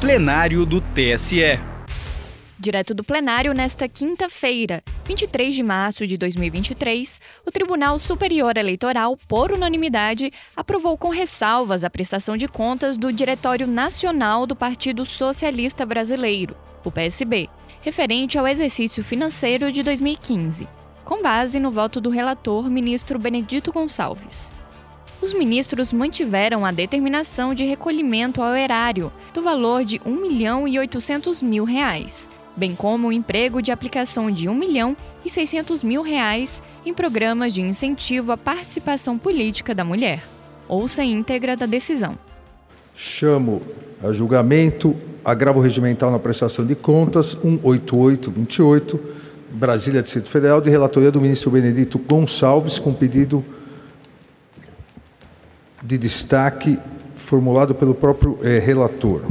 plenário do TSE. Direto do plenário, nesta quinta-feira, 23 de março de 2023, o Tribunal Superior Eleitoral, por unanimidade, aprovou com ressalvas a prestação de contas do Diretório Nacional do Partido Socialista Brasileiro, o PSB, referente ao exercício financeiro de 2015, com base no voto do relator ministro Benedito Gonçalves os ministros mantiveram a determinação de recolhimento ao erário do valor de 1 milhão e 800 mil reais, bem como o emprego de aplicação de 1 milhão e 600 mil reais em programas de incentivo à participação política da mulher. Ouça íntegra da decisão. Chamo a julgamento agravo regimental na prestação de contas 18828, Brasília, Distrito Federal, de relatoria do ministro Benedito Gonçalves, com pedido de destaque formulado pelo próprio eh, relator.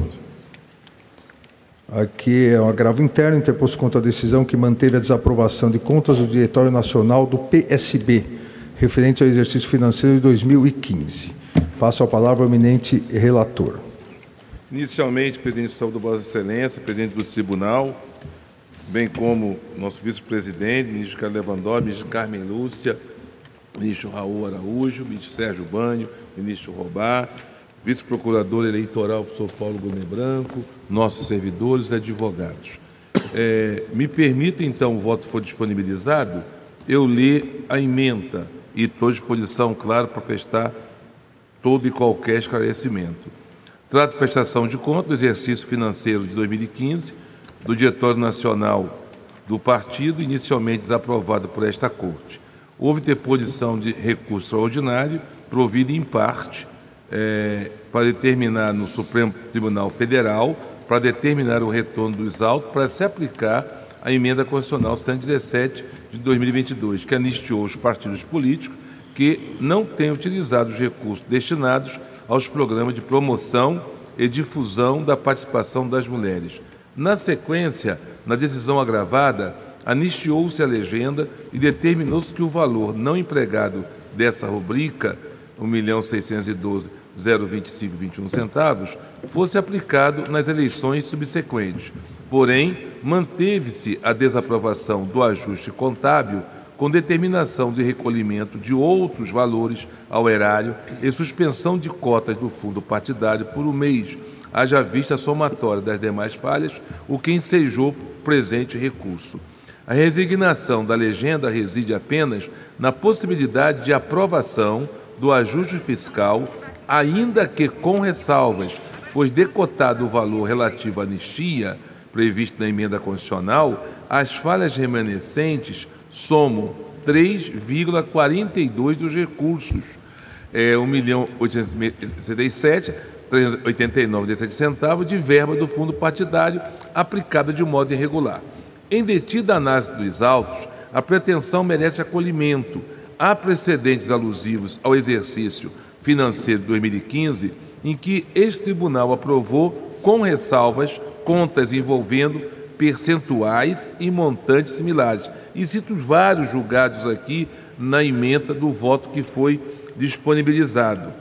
Aqui é um agravo interno interposto contra a decisão que manteve a desaprovação de contas do Diretório Nacional do PSB, referente ao exercício financeiro de 2015. Passo a palavra ao eminente relator. Inicialmente, presidente de saúde Vossa Excelência, presidente do Tribunal, bem como nosso vice-presidente, ministro Carlos Lewandowski, ministro Carmen Lúcia, ministro Raul Araújo, ministro Sérgio Banho, ministro Robar, vice-procurador eleitoral, professor Paulo Gomes Branco, nossos servidores advogados. É, me permita, então, o voto for disponibilizado, eu ler a emenda e estou à disposição, claro, para prestar todo e qualquer esclarecimento. Trata de prestação de conta do exercício financeiro de 2015 do Diretório Nacional do Partido, inicialmente desaprovado por esta Corte. Houve deposição de recurso extraordinário, provido em parte é, para determinar no Supremo Tribunal Federal, para determinar o retorno dos autos, para se aplicar a emenda constitucional 117 de 2022, que anistiou os partidos políticos que não têm utilizado os recursos destinados aos programas de promoção e difusão da participação das mulheres. Na sequência, na decisão agravada, anistiou-se a legenda e determinou-se que o valor não empregado dessa rubrica, 1.612.025,21 centavos, fosse aplicado nas eleições subsequentes. Porém, manteve-se a desaprovação do ajuste contábil com determinação de recolhimento de outros valores ao erário e suspensão de cotas do fundo partidário por um mês, haja vista a somatória das demais falhas, o que ensejou presente recurso. A resignação da legenda reside apenas na possibilidade de aprovação do ajuste fiscal, ainda que com ressalvas, pois decotado o valor relativo à anistia previsto na emenda constitucional, as falhas remanescentes somam 3,42 dos recursos, é, 1 milhão 877 389,17 centavos de verba do fundo partidário aplicada de modo irregular. Em detida análise dos autos, a pretensão merece acolhimento. Há precedentes alusivos ao exercício financeiro de 2015 em que este tribunal aprovou, com ressalvas, contas envolvendo percentuais e montantes similares. E cito vários julgados aqui na emenda do voto que foi disponibilizado.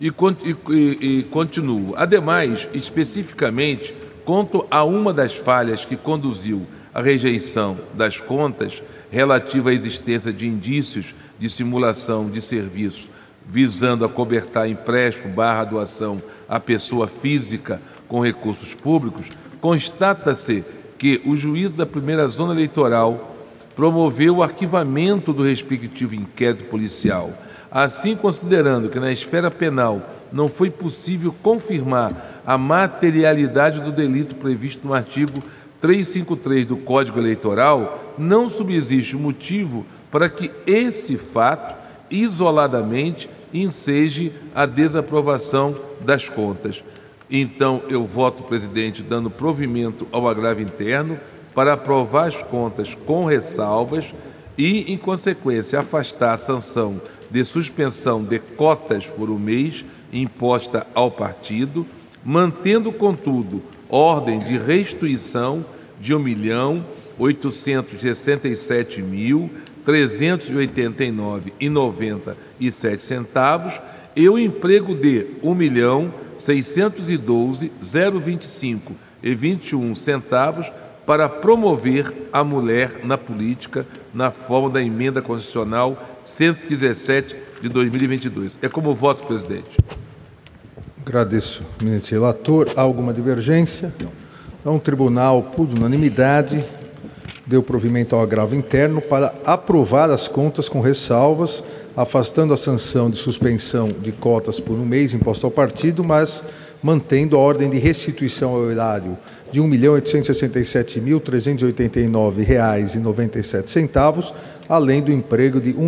E, e, e continuo. Ademais, especificamente, quanto a uma das falhas que conduziu à rejeição das contas relativa à existência de indícios de simulação de serviço visando acobertar empréstimo barra doação à pessoa física com recursos públicos, constata-se que o juiz da primeira zona eleitoral promoveu o arquivamento do respectivo inquérito policial, assim considerando que na esfera penal não foi possível confirmar a materialidade do delito previsto no artigo 353 do Código Eleitoral, não subsiste motivo para que esse fato, isoladamente, enseje a desaprovação das contas. Então, eu voto, presidente, dando provimento ao agravo interno para aprovar as contas com ressalvas e, em consequência, afastar a sanção de suspensão de cotas por um mês imposta ao partido, mantendo, contudo, ordem de restituição de R$ 1.867.389,97 centavos e o emprego de 1 milhão 612.025 e 21 centavos para promover a mulher na política na forma da emenda constitucional 117 de 2022. É como voto, presidente. Agradeço, ministro relator. Há alguma divergência? Então, o tribunal, por unanimidade, deu provimento ao agravo interno para aprovar as contas com ressalvas, afastando a sanção de suspensão de cotas por um mês imposta ao partido, mas mantendo a ordem de restituição ao erário de R$ 1.867.389,97, além do emprego de R$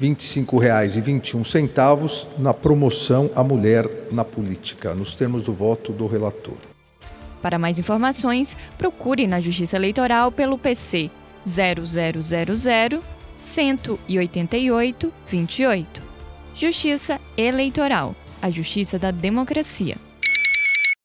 1.612.025,21 na promoção à mulher na política, nos termos do voto do relator. Para mais informações, procure na Justiça Eleitoral pelo PC 0000 188 28. Justiça Eleitoral, a justiça da democracia.